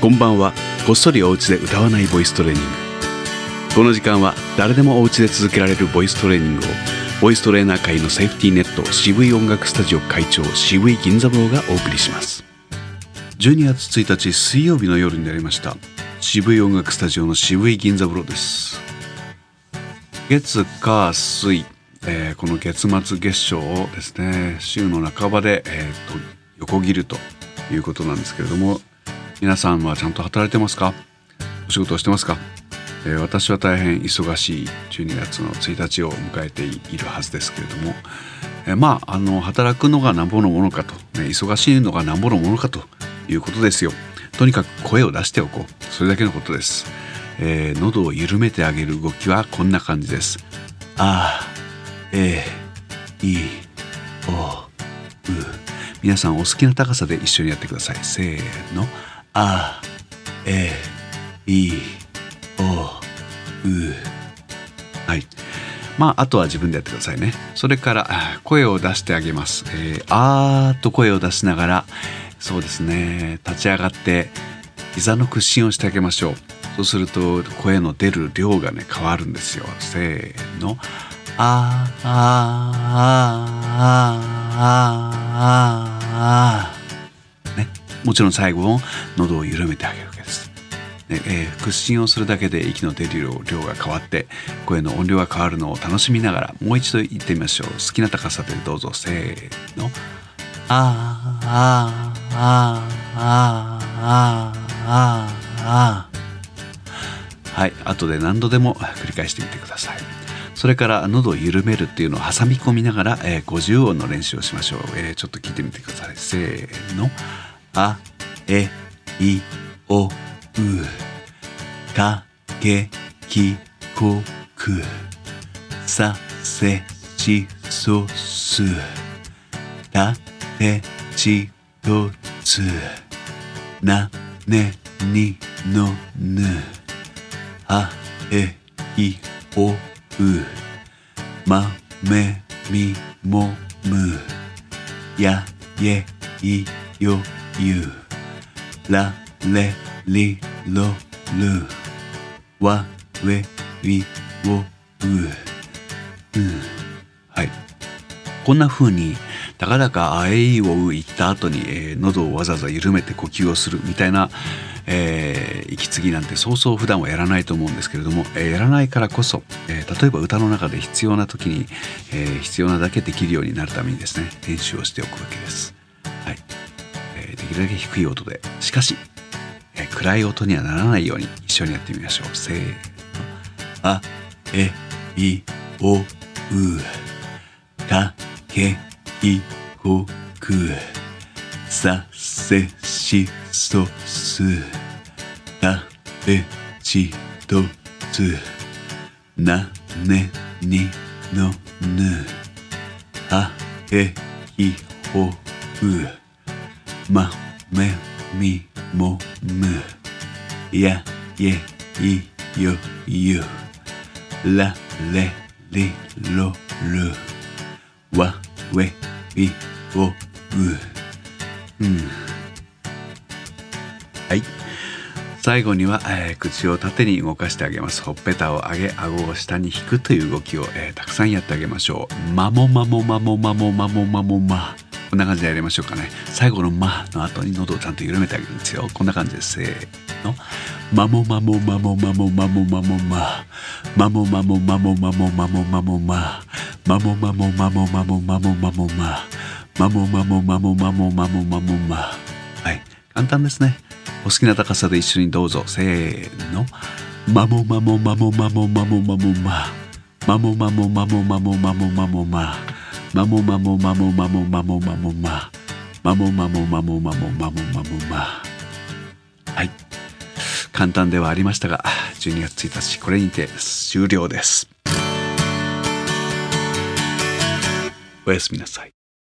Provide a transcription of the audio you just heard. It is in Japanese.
こんばんは。こっそりお家で歌わないボイストレーニング。この時間は誰でもお家で続けられるボイストレーニングをボイストレーナー界のセーフティーネット渋い音楽スタジオ会長渋い銀座坊がお送りします。12月1日水曜日の夜になりました。渋い音楽スタジオの渋い銀座風呂です。月火水、えー、この月末月賞をですね週の半ばで、えーと、横切るということなんですけれども皆さんはちゃんと働いてますか？お仕事をしてますか、えー、私は大変忙しい12月の1日を迎えているはずですけれども、えー、まああの働くのがなんぼのものかと、ね、忙しいのがなんぼのものかということですよ。とにかく声を出しておこう。それだけのことです、えー、喉を緩めてあげる動きはこんな感じです。あえいおう皆さんお好きな高さで一緒にやってください。せーの。あえいおうはい。まああとは自分でやってくださいね。それから声を出してあげます、えー、あーと声を出しながらそうですね立ち上がって膝の屈伸をしてあげましょう。そうすると声の出る量がね変わるんですよ。せーの。あーあーあーあーあー。ねもちろん最後も喉を緩めてあげるわけです、ねえー、屈伸をするだけで息の出る量が変わって声の音量が変わるのを楽しみながらもう一度言ってみましょう。好きな高さでどうぞ。せーの。あーあーあああああはい後で何度でも繰り返してみてください。それから喉を緩めるっていうのを挟み込みながら、えー、50音の練習をしましょう、えー、ちょっと聞いてみてください。せーのあえいおう。かけきこく。させしそす。たてちとつ。なねにのぬ。あえいおう。まめみもむ。や ye いよゆられりろるわれりおううんはいこんな風にたかだかあえいをう言った後に、えー、喉をわざわざ緩めて呼吸をするみたいな、えー、息継ぎなんてそうそう普段はやらないと思うんですけれども、えー、やらないからこそ、えー、例えば歌の中で必要な時に、えー、必要なだけできるようになるためにですね練習をしておくわけです。できるだけ低い音でしかし、え、暗い音にはならないように一緒にやってみましょう。せーのあえいおうかけいこくさせしそすたてちとつなねにのぬあえいほうまめみもむや ye いよゆられりろるわ we i o u うんはい最後には、えー、口を縦に動かしてあげます。ほっぺたを上げ顎を下に引くという動きを、えー、たくさんやってあげましょう。まもまもまもまもまもまもま。こんな感じでやりましょうかね。最後の「ま」の後に喉をちゃんと緩めてあげるんですよ。こんな感じですせーのまもまもまもまもまもまもままもまもまもまもまもまもままもまもまもまもまもまもままもまもまもまもまもまもまはい。簡単ですね。お好きな高さで一緒にどうぞ。せーのまもまもまもまもまもまもままもまもまもまもまもまもままもまもまもまもまもまもままもまもまもまもまもまもまはい。簡単ではありましたが12月1日これにて終了です。おやすみなさい。